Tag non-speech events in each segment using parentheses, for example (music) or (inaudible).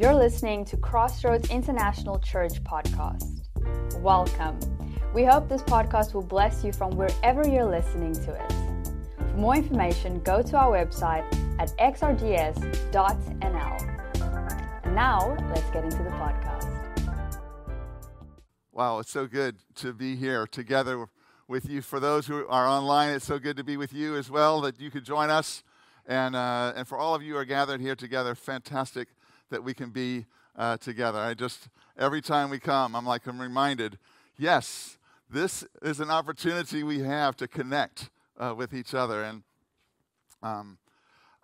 You're listening to Crossroads International Church podcast. Welcome. We hope this podcast will bless you from wherever you're listening to it. For more information, go to our website at xrds.nl. And now, let's get into the podcast. Wow, it's so good to be here together with you. For those who are online, it's so good to be with you as well that you could join us. And, uh, and for all of you who are gathered here together, fantastic that we can be uh, together. I just, every time we come, I'm like, I'm reminded, yes, this is an opportunity we have to connect uh, with each other. And um,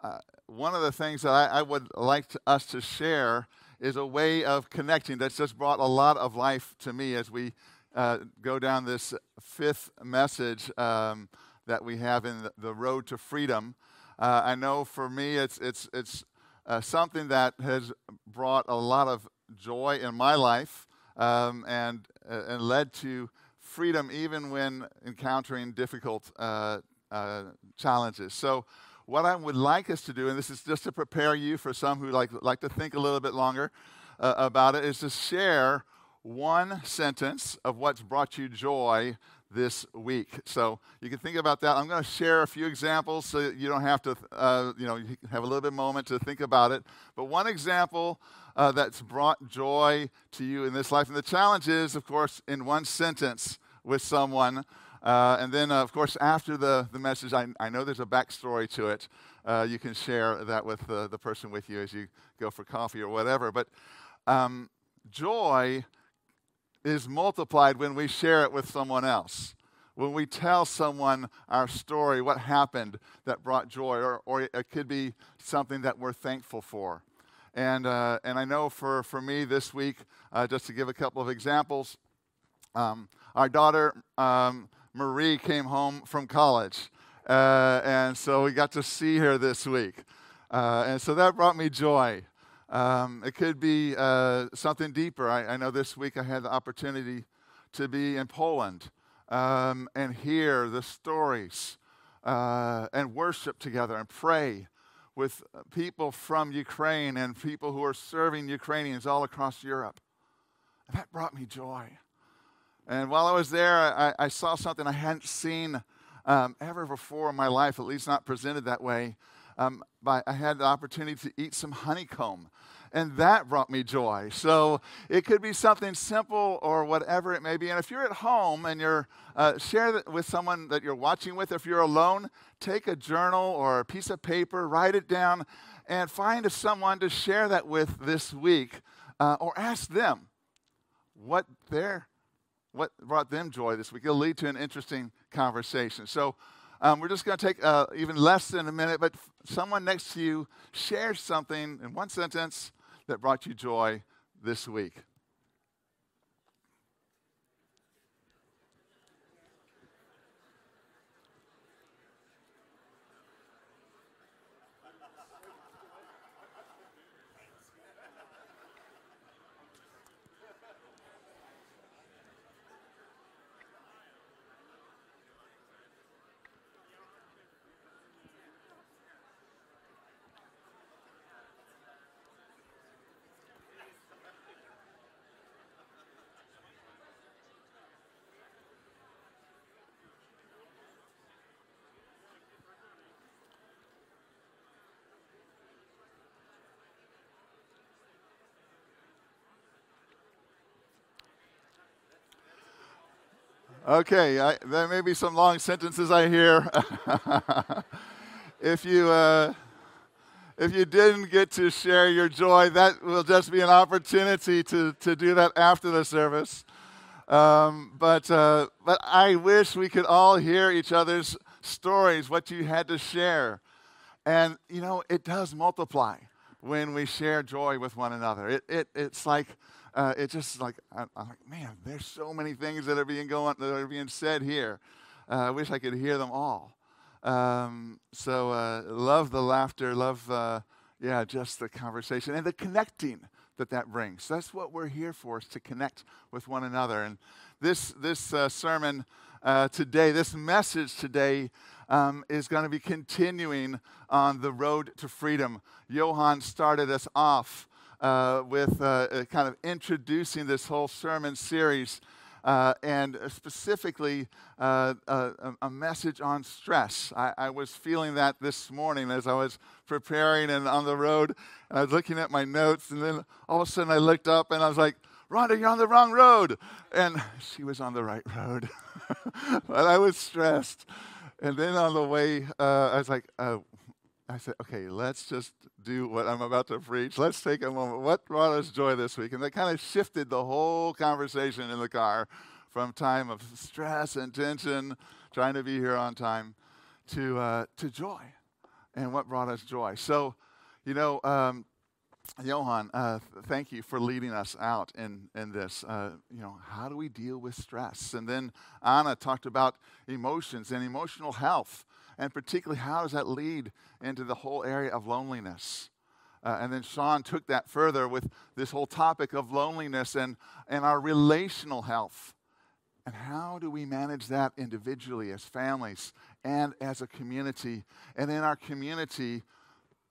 uh, one of the things that I, I would like to, us to share is a way of connecting that's just brought a lot of life to me as we uh, go down this fifth message um, that we have in the, the road to freedom. Uh, I know for me, it's, it's, it's uh, something that has brought a lot of joy in my life um, and, uh, and led to freedom even when encountering difficult uh, uh, challenges. So, what I would like us to do, and this is just to prepare you for some who like, like to think a little bit longer uh, about it, is to share one sentence of what's brought you joy this week. So you can think about that. I'm going to share a few examples so you don't have to, uh, you know, have a little bit of moment to think about it. But one example uh, that's brought joy to you in this life, and the challenge is, of course, in one sentence with someone. Uh, and then, uh, of course, after the, the message, I, I know there's a backstory to it. Uh, you can share that with the, the person with you as you go for coffee or whatever. But um, joy is multiplied when we share it with someone else. When we tell someone our story, what happened that brought joy, or, or it could be something that we're thankful for. And, uh, and I know for, for me this week, uh, just to give a couple of examples, um, our daughter um, Marie came home from college. Uh, and so we got to see her this week. Uh, and so that brought me joy. Um, it could be uh, something deeper. I, I, know this week I had the opportunity to be in Poland um, and hear the stories uh, and worship together and pray with people from Ukraine and people who are serving Ukrainians all across Europe. And that brought me joy. And while I was there, I, I saw something I hadn't seen um, ever before in my life, at least not presented that way um, by, I had the opportunity to eat some honeycomb. And that brought me joy. So it could be something simple or whatever it may be. And if you're at home and you're uh, share with someone that you're watching with, if you're alone, take a journal or a piece of paper, write it down, and find someone to share that with this week, uh, or ask them what their what brought them joy this week. It'll lead to an interesting conversation. So um, we're just going to take uh, even less than a minute, but someone next to you shares something in one sentence that brought you joy this week. Okay, I, there may be some long sentences I hear. (laughs) if you uh, if you didn't get to share your joy, that will just be an opportunity to to do that after the service. Um, but uh, but I wish we could all hear each other's stories, what you had to share, and you know it does multiply when we share joy with one another. It, it it's like uh, it's just like I'm, I'm, like, man, there's so many things that are being going that are being said here. Uh, I wish I could hear them all. Um, so uh, love the laughter, love uh, yeah, just the conversation and the connecting that that brings. That's what we're here for, is to connect with one another. And this this uh, sermon uh, today, this message today. Um, is going to be continuing on the road to freedom. Johan started us off uh, with uh, kind of introducing this whole sermon series. Uh, and specifically uh, a, a, message on stress. I, I, was feeling that this morning as I was preparing and on the road, and I was looking at my notes, and then all of a sudden I looked up and I was like, Rhonda, you're on the wrong road. And she was on the right road. (laughs) but I was stressed. And then on the way, uh, I was like, uh, I said, okay, let's just do what I'm about to preach. Let's take a moment. What brought us joy this week? And that kind of shifted the whole conversation in the car from time of stress and tension, trying to be here on time, to, uh, to joy. And what brought us joy? So, you know, um, Johan, uh, thank you for leading us out in, in this. Uh, you know, how do we deal with stress? And then Anna talked about emotions and emotional health, and particularly how does that lead into the whole area of loneliness? Uh, and then Sean took that further with this whole topic of loneliness and, and our relational health. And how do we manage that individually as families and as a community? And in our community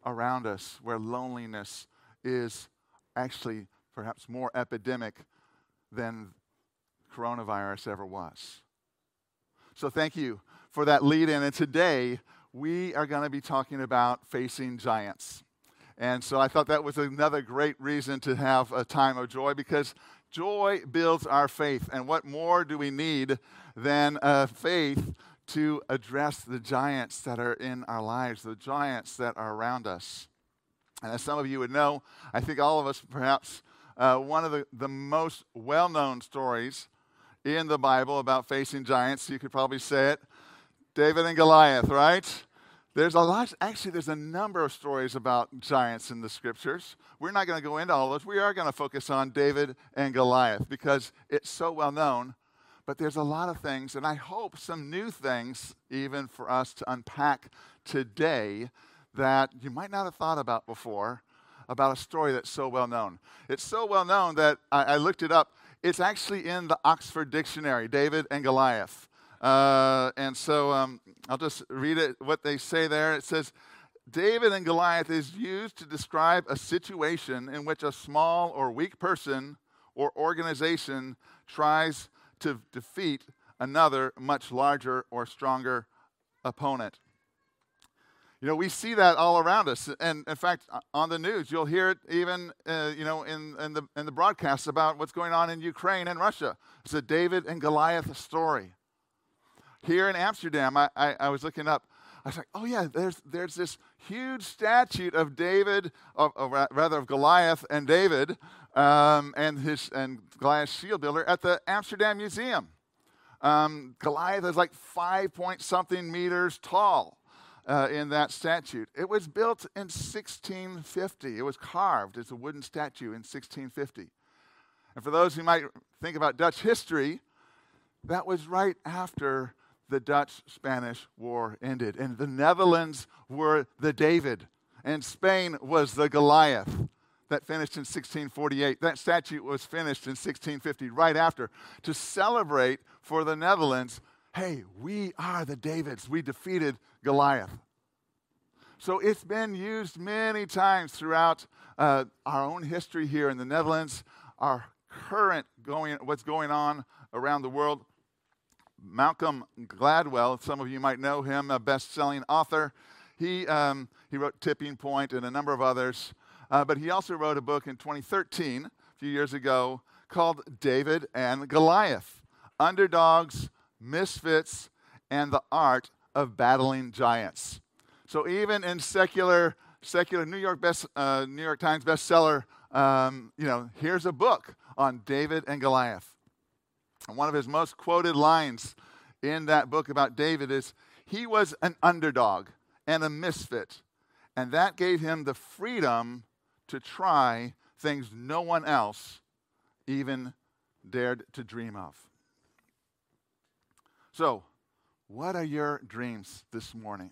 around us where loneliness is actually perhaps more epidemic than coronavirus ever was. So, thank you for that lead in. And today, we are going to be talking about facing giants. And so, I thought that was another great reason to have a time of joy because joy builds our faith. And what more do we need than a faith to address the giants that are in our lives, the giants that are around us? And as some of you would know, I think all of us perhaps uh, one of the, the most well known stories in the Bible about facing giants, you could probably say it David and Goliath, right? There's a lot, actually, there's a number of stories about giants in the scriptures. We're not going to go into all those. We are going to focus on David and Goliath because it's so well known. But there's a lot of things, and I hope some new things even for us to unpack today that you might not have thought about before about a story that's so well known. It's so well known that I, I looked it up. It's actually in the Oxford Dictionary, David and Goliath. Uh, and so um, I'll just read it, what they say there. It says, David and Goliath is used to describe a situation in which a small or weak person or organization tries to defeat another much larger or stronger opponent. You know, we see that all around us. And in fact, on the news, you'll hear it even, uh, you know, in, in, the, in the broadcasts about what's going on in Ukraine and Russia. It's a David and Goliath story. Here in Amsterdam, I, I, I was looking up. I was like, oh, yeah, there's, there's this huge statue of David, of, of rather of Goliath and David, um, and, his, and Goliath's shield builder at the Amsterdam Museum. Um, Goliath is like five point something meters tall uh, in that statue. It was built in 1650. It was carved as a wooden statue in 1650. And for those who might think about Dutch history, that was right after the Dutch Spanish War ended. And the Netherlands were the David, and Spain was the Goliath that finished in 1648. That statue was finished in 1650, right after, to celebrate for the Netherlands hey, we are the Davids. We defeated Goliath. So it's been used many times throughout uh, our own history here in the Netherlands, our current going, what's going on around the world. Malcolm Gladwell, some of you might know him, a best-selling author. He, um, he wrote Tipping Point and a number of others. Uh, but he also wrote a book in 2013, a few years ago, called David and Goliath Underdogs, Misfits, and the Art of Battling Giants. So even in secular, secular New York best, uh, New York Times bestseller, um, you know, here's a book on David and Goliath. And one of his most quoted lines in that book about David is, "He was an underdog and a misfit, and that gave him the freedom to try things no one else even dared to dream of." So, what are your dreams this morning?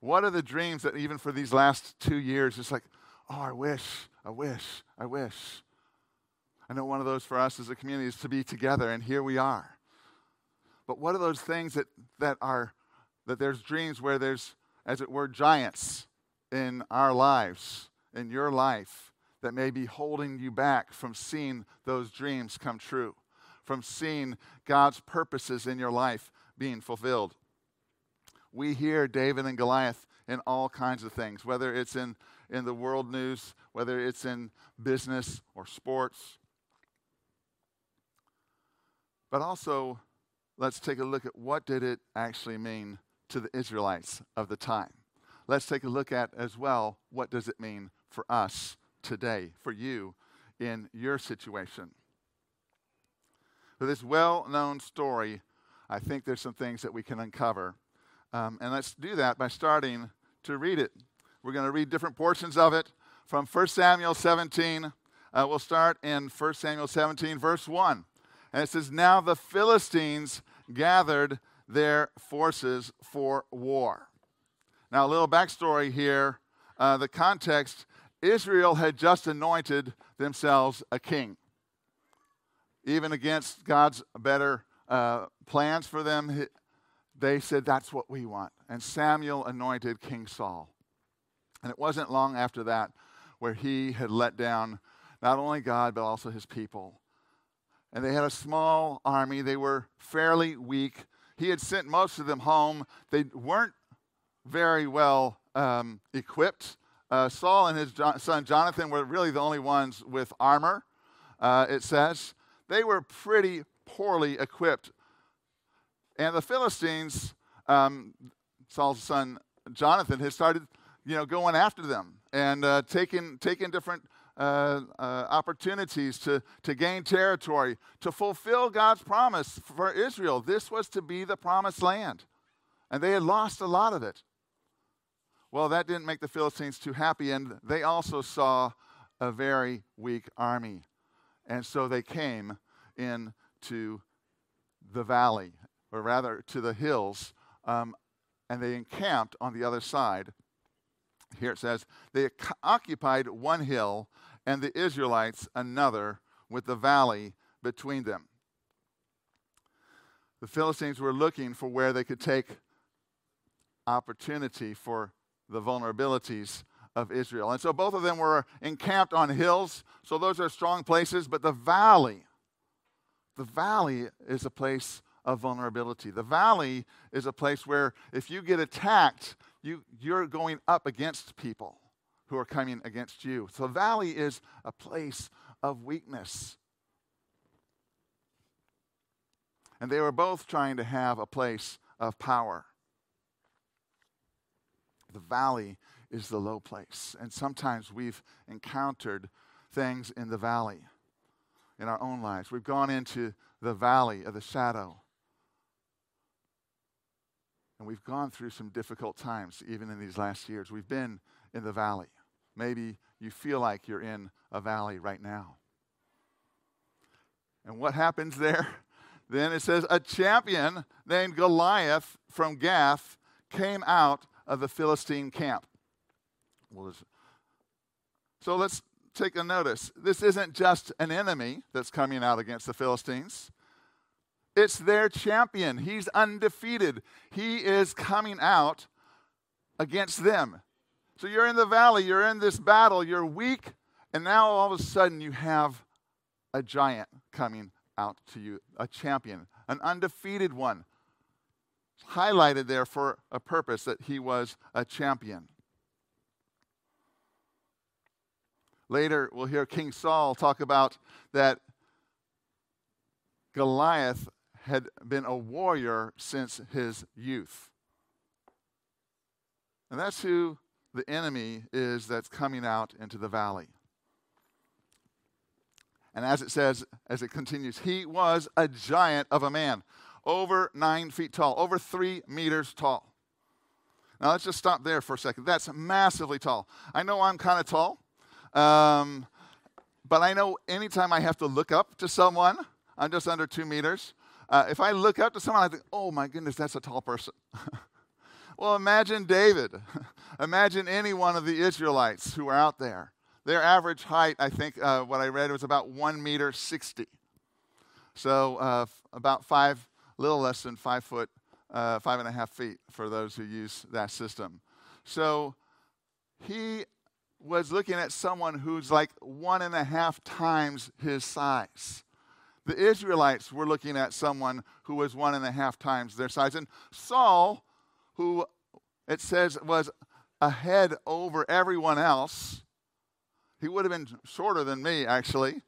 What are the dreams that even for these last two years, it's like, oh, I wish, I wish, I wish. I know one of those for us as a community is to be together, and here we are. But what are those things that, that are, that there's dreams where there's, as it were, giants in our lives, in your life, that may be holding you back from seeing those dreams come true, from seeing God's purposes in your life being fulfilled. We hear David and Goliath in all kinds of things, whether it's in, in the world news, whether it's in business or sports. But also, let's take a look at what did it actually mean to the Israelites of the time. Let's take a look at as well what does it mean for us today, for you in your situation. For this well known story, I think there's some things that we can uncover. Um, and let's do that by starting to read it. We're going to read different portions of it from 1 Samuel 17. Uh, we'll start in 1 Samuel 17, verse 1. And it says, Now the Philistines gathered their forces for war. Now, a little backstory here. Uh, the context Israel had just anointed themselves a king. Even against God's better uh, plans for them, they said, That's what we want. And Samuel anointed King Saul. And it wasn't long after that where he had let down not only God, but also his people. And they had a small army. They were fairly weak. He had sent most of them home. They weren't very well um, equipped. Uh, Saul and his son Jonathan were really the only ones with armor, uh, it says. They were pretty poorly equipped. And the Philistines, um, Saul's son Jonathan, has started you know, going after them and uh, taking, taking different uh, uh, opportunities to, to gain territory, to fulfill God's promise for Israel. This was to be the promised land. And they had lost a lot of it. Well, that didn't make the Philistines too happy, and they also saw a very weak army. And so they came into the valley, or rather to the hills, um, and they encamped on the other side. Here it says, they occupied one hill, and the Israelites another, with the valley between them. The Philistines were looking for where they could take opportunity for the vulnerabilities of Israel. And so both of them were encamped on hills, so those are strong places, but the valley, the valley is a place of vulnerability. The valley is a place where if you get attacked, you, you're going up against people who are coming against you. So valley is a place of weakness. And they were both trying to have a place of power. The valley is the low place. And sometimes we've encountered things in the valley in our own lives. We've gone into the valley of the shadow. And we've gone through some difficult times, even in these last years. We've been in the valley. Maybe you feel like you're in a valley right now. And what happens there? (laughs) Then it says, A champion named Goliath from Gath came out of the Philistine camp. So let's take a notice. This isn't just an enemy that's coming out against the Philistines. It's their champion. He's undefeated. He is coming out against them. So you're in the valley, you're in this battle, you're weak, and now all of a sudden you have a giant coming out to you, a champion, an undefeated one highlighted there for a purpose that he was a champion. Later, we'll hear King Saul talk about that Goliath had been a warrior since his youth. And that's who the enemy is that's coming out into the valley. And as it says, as it continues, he was a giant of a man over nine feet tall, over three meters tall. Now let's just stop there for a second. That's massively tall. I know I'm kind of tall, um, but I know anytime I have to look up to someone, I'm just under two meters. Uh, if I look up to someone, I think, oh my goodness, that's a tall person. (laughs) well, imagine David. (laughs) imagine any one of the Israelites who are out there. Their average height, I think, uh, what I read was about one meter sixty. So uh, about five little less than five foot, uh, five and a half feet for those who use that system. So he was looking at someone who's like one and a half times his size. The Israelites were looking at someone who was one and a half times their size. And Saul, who it says was ahead over everyone else, he would have been shorter than me, actually.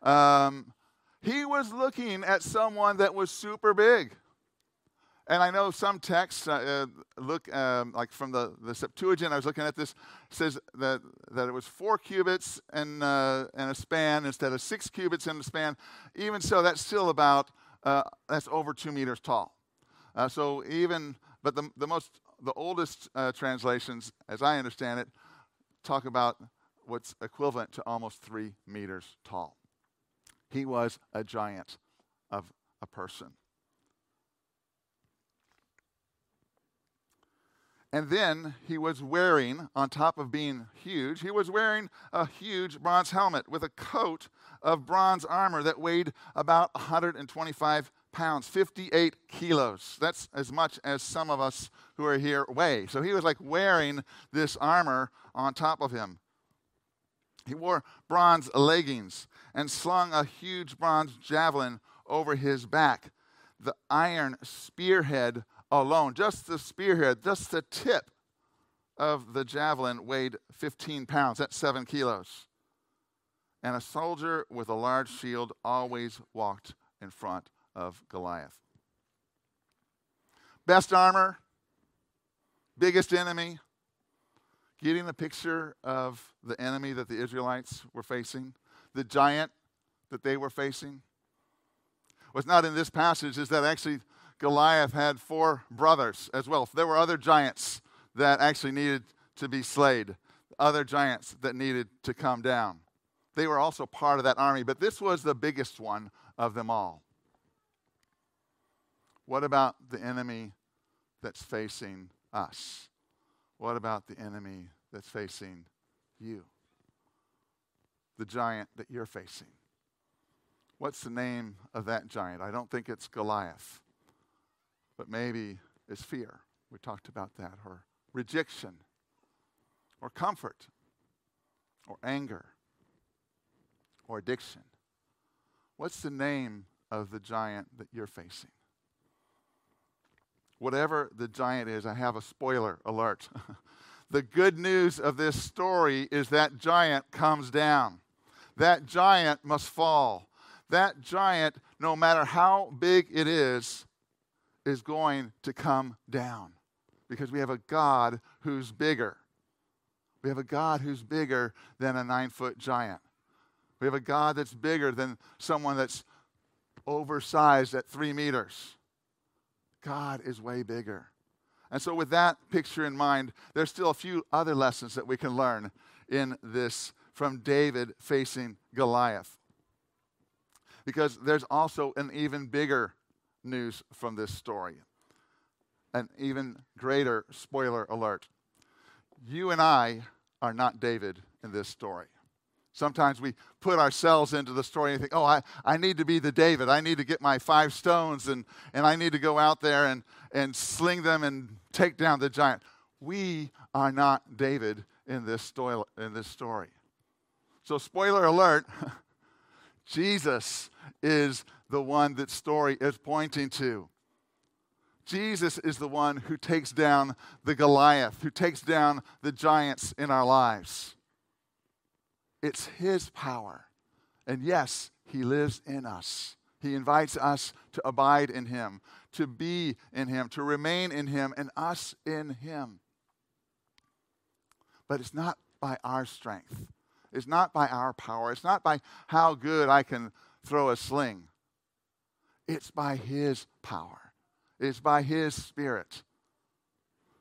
Um, he was looking at someone that was super big. And I know some texts uh, uh, look um, like from the, the Septuagint, I was looking at this, says that, that it was four cubits and, uh, and a span instead of six cubits and a span. Even so, that's still about, uh, that's over two meters tall. Uh, so even, but the, the most, the oldest uh, translations, as I understand it, talk about what's equivalent to almost three meters tall. He was a giant of a person. And then he was wearing, on top of being huge, he was wearing a huge bronze helmet with a coat of bronze armor that weighed about 125 pounds, 58 kilos. That's as much as some of us who are here weigh. So he was like wearing this armor on top of him. He wore bronze leggings and slung a huge bronze javelin over his back. The iron spearhead alone, just the spearhead, just the tip of the javelin weighed 15 pounds. That's seven kilos. And a soldier with a large shield always walked in front of Goliath. Best armor, biggest enemy. Getting the picture of the enemy that the Israelites were facing, the giant that they were facing. What's not in this passage is that actually Goliath had four brothers as well. There were other giants that actually needed to be slayed, other giants that needed to come down. They were also part of that army, but this was the biggest one of them all. What about the enemy that's facing us? What about the enemy that's facing you? The giant that you're facing. What's the name of that giant? I don't think it's Goliath but maybe is fear. We talked about that, or rejection, or comfort, or anger, or addiction. What's the name of the giant that you're facing? Whatever the giant is, I have a spoiler alert. (laughs) the good news of this story is that giant comes down. That giant must fall. That giant, no matter how big it is, is going to come down because we have a God who's bigger. We have a God who's bigger than a nine foot giant. We have a God that's bigger than someone that's oversized at three meters. God is way bigger. And so, with that picture in mind, there's still a few other lessons that we can learn in this from David facing Goliath. Because there's also an even bigger news from this story. An even greater spoiler alert. You and I are not David in this story. Sometimes we put ourselves into the story and think, oh, I, I need to be the David. I need to get my five stones and, and I need to go out there and, and sling them and take down the giant. We are not David in this story. In this story. So, spoiler alert (laughs) Jesus is the one that story is pointing to. Jesus is the one who takes down the Goliath, who takes down the giants in our lives. It's his power. And yes, he lives in us. He invites us to abide in him, to be in him, to remain in him, and us in him. But it's not by our strength. It's not by our power. It's not by how good I can throw a sling. It's by His power, it's by His Spirit.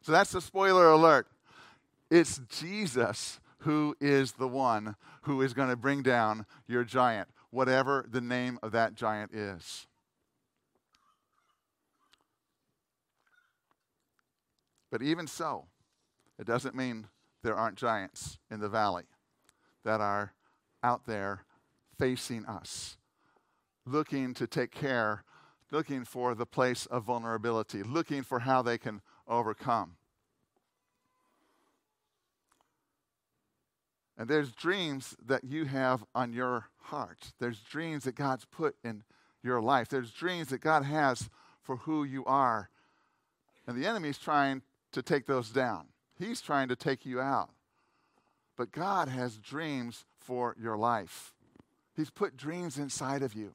So that's the spoiler alert. It's Jesus who is the one who is going to bring down your giant, whatever the name of that giant is. But even so, it doesn't mean there aren't giants in the valley that are out there facing us looking to take care, looking for the place of vulnerability, looking for how they can overcome. And there's dreams that you have on your heart. There's dreams that God's put in your life. There's dreams that God has for who you are. And the enemy's trying to take those down. He's trying to take you out. But God has dreams for your life. He's put dreams inside of you.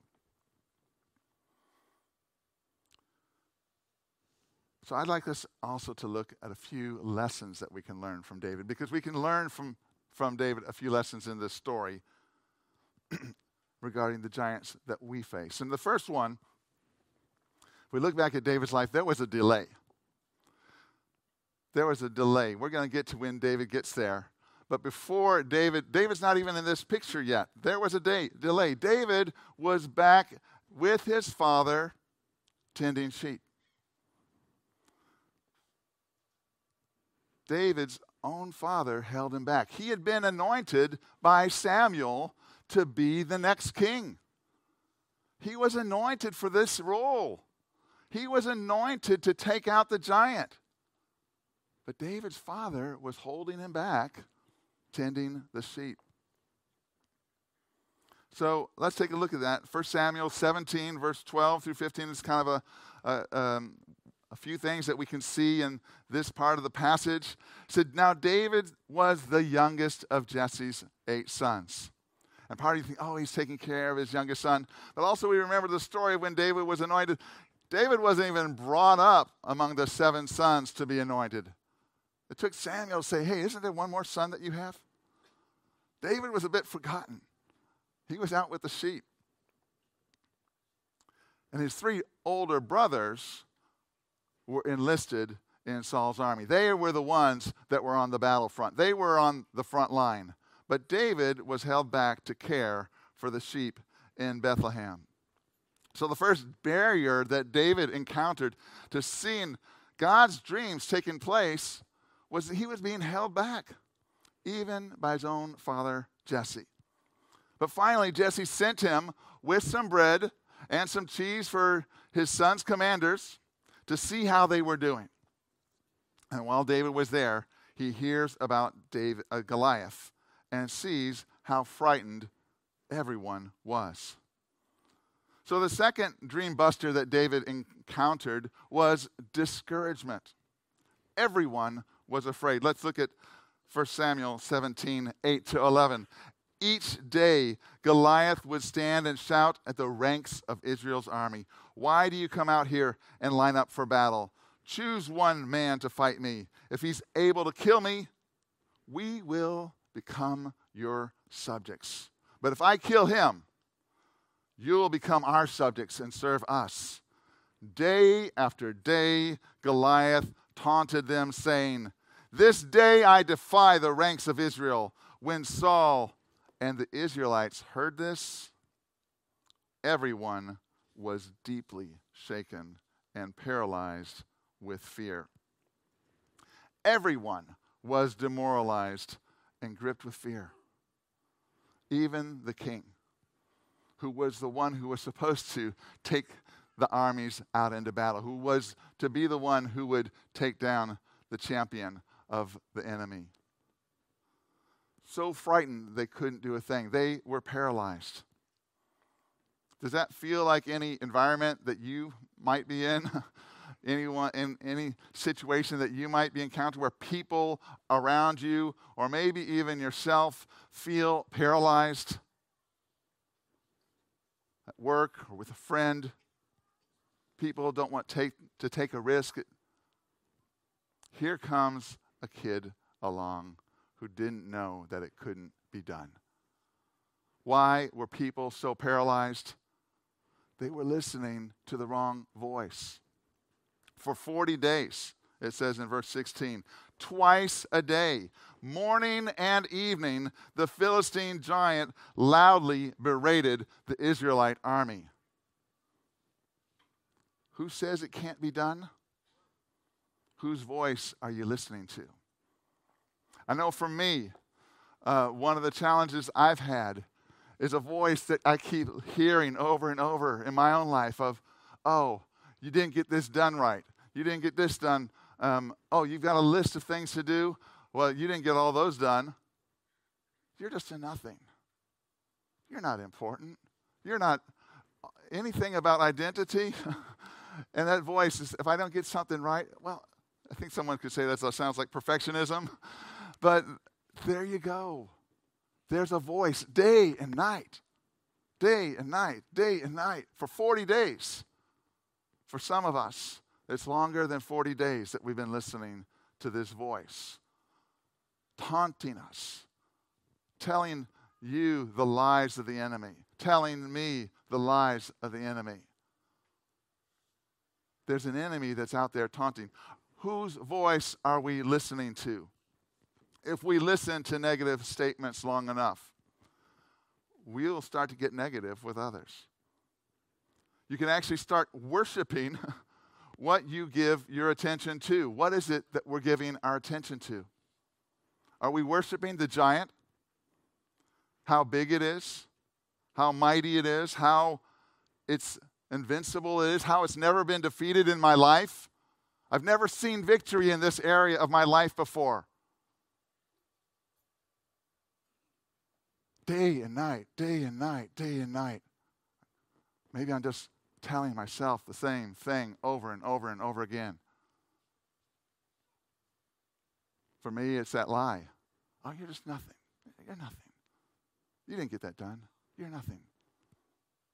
So I'd like us also to look at a few lessons that we can learn from David because we can learn from, from David a few lessons in this story (clears throat) regarding the giants that we face. And the first one, if we look back at David's life, there was a delay. There was a delay. We're going to get to when David gets there. But before David, David's not even in this picture yet. There was a day, delay. David was back with his father tending sheep. David's own father held him back. He had been anointed by Samuel to be the next king. He was anointed for this role. He was anointed to take out the giant. But David's father was holding him back, tending the sheep. So let's take a look at that. 1 Samuel 17, verse 12 through 15 is kind of a, a um, a few things that we can see in this part of the passage. It said, Now David was the youngest of Jesse's eight sons. And part of you think, oh, he's taking care of his youngest son. But also, we remember the story of when David was anointed. David wasn't even brought up among the seven sons to be anointed. It took Samuel to say, hey, isn't there one more son that you have? David was a bit forgotten. He was out with the sheep. And his three older brothers were enlisted in Saul's army. They were the ones that were on the battlefront, they were on the front line. But David was held back to care for the sheep in Bethlehem. So, the first barrier that David encountered to seeing God's dreams taking place was that he was being held back, even by his own father, Jesse. But finally, Jesse sent him with some bread and some cheese for his son's commanders to see how they were doing. And while David was there, he hears about David, uh, Goliath and sees how frightened everyone was. So, the second dream buster that David encountered was discouragement. Everyone was afraid. Let's look at 1 Samuel 17, 8 to 11. Each day, Goliath would stand and shout at the ranks of Israel's army Why do you come out here and line up for battle? Choose one man to fight me. If he's able to kill me, we will become your subjects. But if I kill him, you will become our subjects and serve us. Day after day, Goliath taunted them, saying, This day I defy the ranks of Israel. When Saul and the Israelites heard this, everyone was deeply shaken and paralyzed with fear. Everyone was demoralized and gripped with fear. Even the king, who was the one who was supposed to take the armies out into battle, who was to be the one who would take down the champion of the enemy so frightened they couldn't do a thing. They were paralyzed. Does that feel like any environment that you might be in? (laughs) Anyone in any situation that you might be encountering where people around you, or maybe even yourself, feel paralyzed at work or with a friend? People don't want take, to take a risk. Here comes a kid along who didn't know that it couldn't be done. Why were people so paralyzed? They were listening to the wrong voice. For 40 days, it says in verse 16, twice a day, morning and evening, the Philistine giant loudly berated the Israelite army. Who says it can't be done? Whose voice are you listening to? I know for me, uh, one of the challenges I've had is a voice that I keep hearing over and over in my own life of, oh, you didn't get this done right. You didn't get this done. Um, oh, you've got a list of things to do. Well, you didn't get all those done. you're just a nothing. You're not important. You're not anything about identity. (laughs) and that voice is, if I don't get something right, well, I think someone could say that sounds like perfectionism. But there you go. There's a voice day and night, day and night, day and night for 40 days. For some of us, it's longer than 40 days that we've been listening to this voice, taunting us, telling you the lies of the enemy, telling me the lies of the enemy. There's an enemy that's out there taunting. Whose voice are we listening to? If we listen to negative statements long enough, we'll start to get negative with others. You can actually start worshiping (laughs) what you give your attention to. What is it that we're giving our attention to? Are we worshiping the giant? How big it is? How mighty it is? How it's invincible it is? How it's never been defeated in my life? I've never seen victory in this area of my life before. Day and night, day and night, day and night. Maybe I'm just telling myself the same thing over and over and over again. For me, it's that lie. Oh, you're just nothing. You're nothing. You didn't get that done. You're nothing.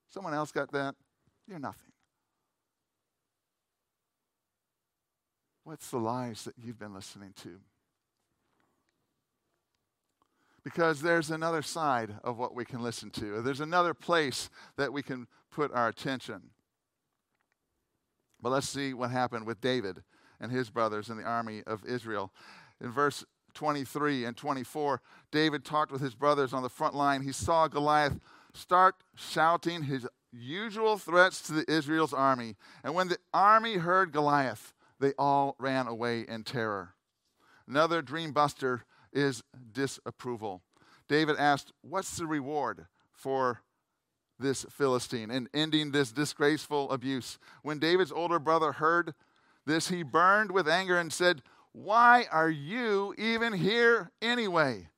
Someone else got that. You're nothing. What's the lies that you've been listening to? Because there's another side of what we can listen to. There's another place that we can put our attention. But let's see what happened with David and his brothers in the army of Israel. In verse 23 and 24, David talked with his brothers on the front line. He saw Goliath start shouting his usual threats to the Israel's army. And when the army heard Goliath, they all ran away in terror. Another dream buster is disapproval. David asked, What's the reward for this Philistine and ending this disgraceful abuse. When David's older brother heard this, he burned with anger and said, Why are you even here anyway?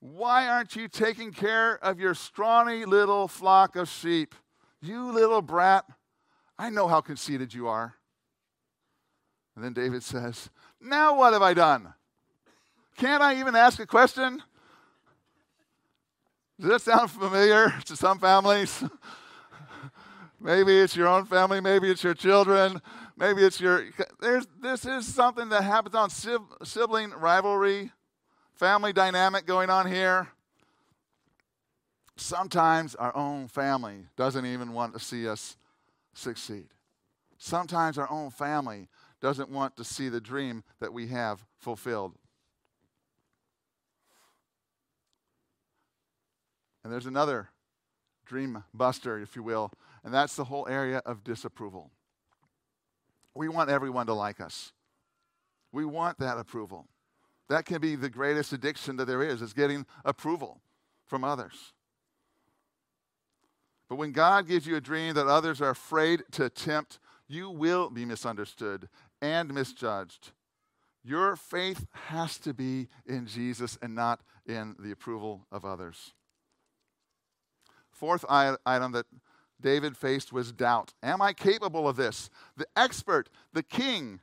Why aren't you taking care of your scrawny little flock of sheep? You little brat, I know how conceited you are. And then David says, Now what have I done? Can't I even ask a question? Does that sound familiar to some families? (laughs) maybe it's your own family, maybe it's your children, maybe it's your. There's, this is something that happens on sibling rivalry, family dynamic going on here. Sometimes our own family doesn't even want to see us succeed. Sometimes our own family doesn't want to see the dream that we have fulfilled. And there's another dream buster, if you will, and that's the whole area of disapproval. We want everyone to like us. We want that approval. That can be the greatest addiction that there is, is getting approval from others. But when God gives you a dream that others are afraid to attempt, you will be misunderstood and misjudged. Your faith has to be in Jesus and not in the approval of others. Fourth item that David faced was doubt. Am I capable of this? The expert, the king,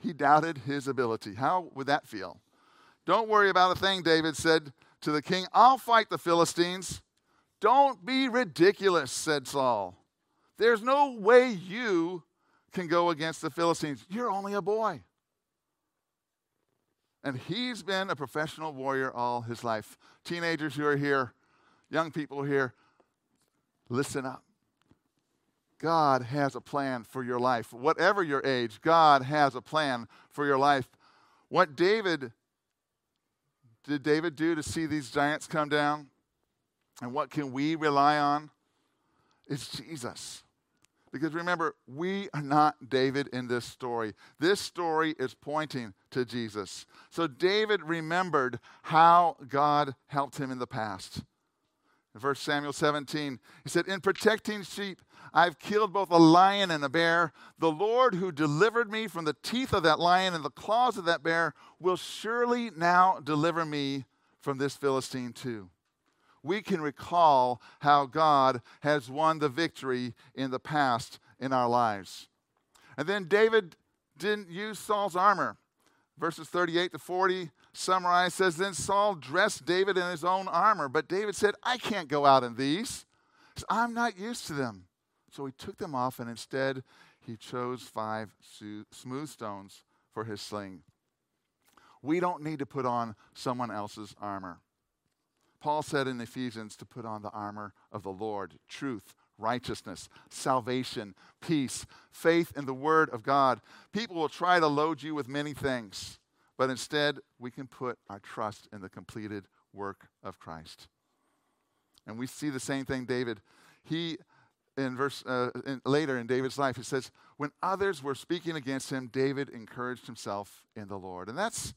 he doubted his ability. How would that feel? Don't worry about a thing, David said to the king. I'll fight the Philistines. Don't be ridiculous, said Saul. There's no way you can go against the Philistines. You're only a boy. And he's been a professional warrior all his life. Teenagers who are here, young people here, Listen up. God has a plan for your life. Whatever your age, God has a plan for your life. What David did David do to see these giants come down? And what can we rely on? It's Jesus. Because remember, we are not David in this story. This story is pointing to Jesus. So David remembered how God helped him in the past. In 1 Samuel 17, he said, In protecting sheep, I've killed both a lion and a bear. The Lord who delivered me from the teeth of that lion and the claws of that bear will surely now deliver me from this Philistine too. We can recall how God has won the victory in the past in our lives. And then David didn't use Saul's armor. Verses 38 to 40 summarize says, Then Saul dressed David in his own armor, but David said, I can't go out in these. I'm not used to them. So he took them off, and instead he chose five smooth stones for his sling. We don't need to put on someone else's armor. Paul said in Ephesians to put on the armor of the Lord truth, righteousness, salvation, peace, faith in the Word of God. People will try to load you with many things, but instead we can put our trust in the completed work of Christ. And we see the same thing, David. He, in verse uh, in, later in David's life, he says, "When others were speaking against him, David encouraged himself in the Lord." And that's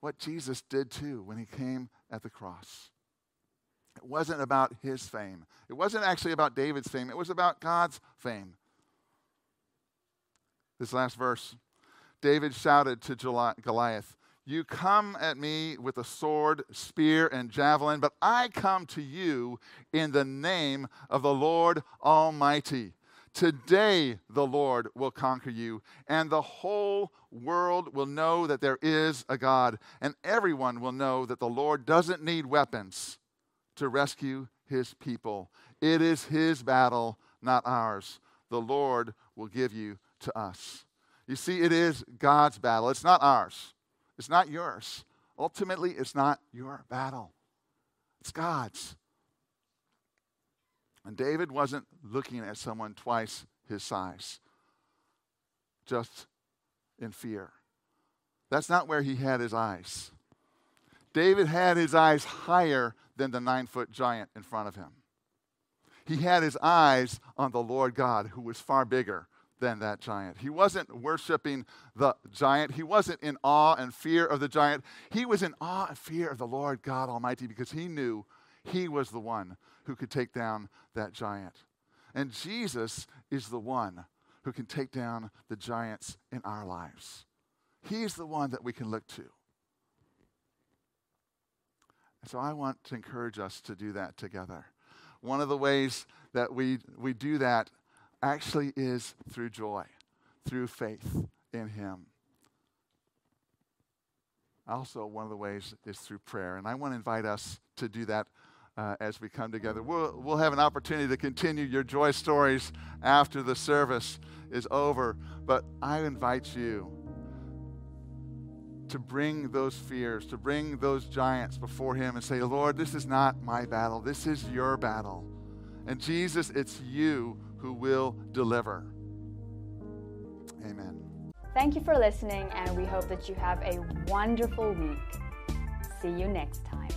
what Jesus did too when he came at the cross. It wasn't about his fame. It wasn't actually about David's fame. It was about God's fame. This last verse David shouted to Goliath, You come at me with a sword, spear, and javelin, but I come to you in the name of the Lord Almighty. Today the Lord will conquer you, and the whole world will know that there is a God, and everyone will know that the Lord doesn't need weapons to rescue his people. It is his battle, not ours. The Lord will give you to us. You see, it is God's battle. It's not ours, it's not yours. Ultimately, it's not your battle, it's God's. And David wasn't looking at someone twice his size, just in fear. That's not where he had his eyes. David had his eyes higher than the nine foot giant in front of him. He had his eyes on the Lord God, who was far bigger than that giant. He wasn't worshiping the giant. He wasn't in awe and fear of the giant. He was in awe and fear of the Lord God Almighty because he knew he was the one who could take down that giant. And Jesus is the one who can take down the giants in our lives. He's the one that we can look to. So I want to encourage us to do that together. One of the ways that we, we do that actually is through joy, through faith in Him. Also, one of the ways is through prayer. And I want to invite us to do that uh, as we come together. We'll, we'll have an opportunity to continue your joy stories after the service is over. But I invite you to bring those fears, to bring those giants before Him and say, Lord, this is not my battle, this is your battle. And Jesus, it's you who will deliver. Amen. Thank you for listening, and we hope that you have a wonderful week. See you next time.